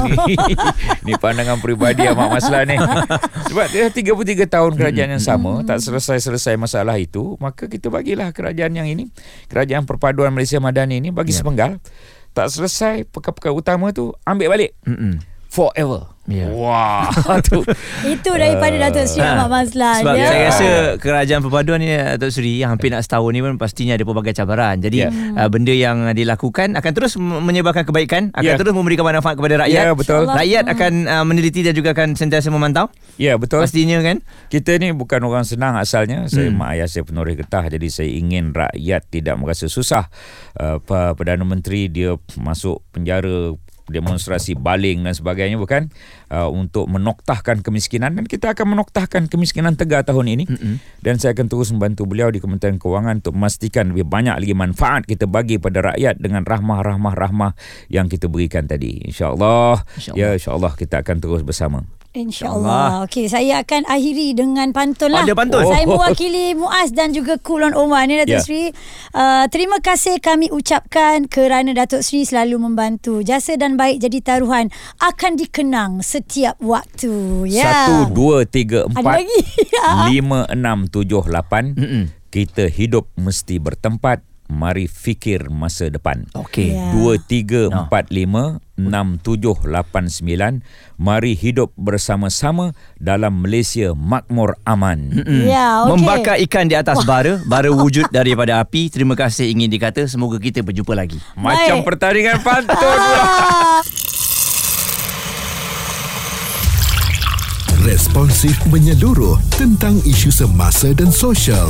*laughs* ni pandangan peribadi Ahmad Maslan ni. *laughs* Sebab dia 33 tahun kerajaan yang sama, tak selesai-selesai masalah itu, maka kita bagilah kerajaan yang ini, kerajaan perpaduan Malaysia Madani ini bagi Ya. sepenggal. Tak selesai perkara-perkara utama tu, ambil balik. Mm-mm. Forever. Ya. Wah, *laughs* tu. Itu daripada Datuk Seri Ha. Ahmad Mazlan. Sebab ya. saya rasa kerajaan perpaduan ni Datuk Seri yang hampir nak setahun ni pun pastinya ada pelbagai cabaran. Jadi Ya. uh, benda yang dilakukan akan terus menyebarkan kebaikan, akan Ya. terus memberikan manfaat kepada rakyat. Ya, betul. Rakyat akan uh, meneliti dan juga akan sentiasa memantau. Ya, betul. Pastinya kan? Kita ni bukan orang senang asalnya. Saya Hmm. mak ayah saya penoreh getah jadi saya ingin rakyat tidak merasa susah. Uh, Pak Perdana Menteri dia masuk penjara demonstrasi baling dan sebagainya bukan uh, untuk menoktahkan kemiskinan dan kita akan menoktahkan kemiskinan tegar tahun ini Mm-mm. dan saya akan terus membantu beliau di Kementerian Kewangan untuk memastikan lebih banyak lagi manfaat kita bagi pada rakyat dengan rahmah-rahmah-rahmah yang kita berikan tadi insyaallah InsyaAllah. ya insyaallah kita akan terus bersama InsyaAllah. Okey, saya akan akhiri dengan pantun lah. Ada pantun? Saya Oh. mewakili Muaz dan juga Kulon Omar ni Datuk Ya. Seri. Uh, terima kasih kami ucapkan kerana Datuk Seri selalu membantu. Jasa dan baik jadi taruhan akan dikenang setiap waktu. Ya. Satu, dua, tiga, Ada empat, lagi. *laughs* lima, enam, tujuh, lapan. Mm-mm. Kita hidup mesti bertempat. Mari fikir masa depan. Okey. Ya. Dua tiga empat lima enam tujuh lapan sembilan. Mari hidup bersama-sama dalam Malaysia makmur aman. Ya, okey. Membakar ikan di atas bara, bara *laughs* wujud daripada api. Terima kasih ingin dikata. Semoga kita berjumpa lagi. Macam Baik. pertandingan pantun pula. *laughs* Responsif menyeluruh tentang isu semasa dan sosial.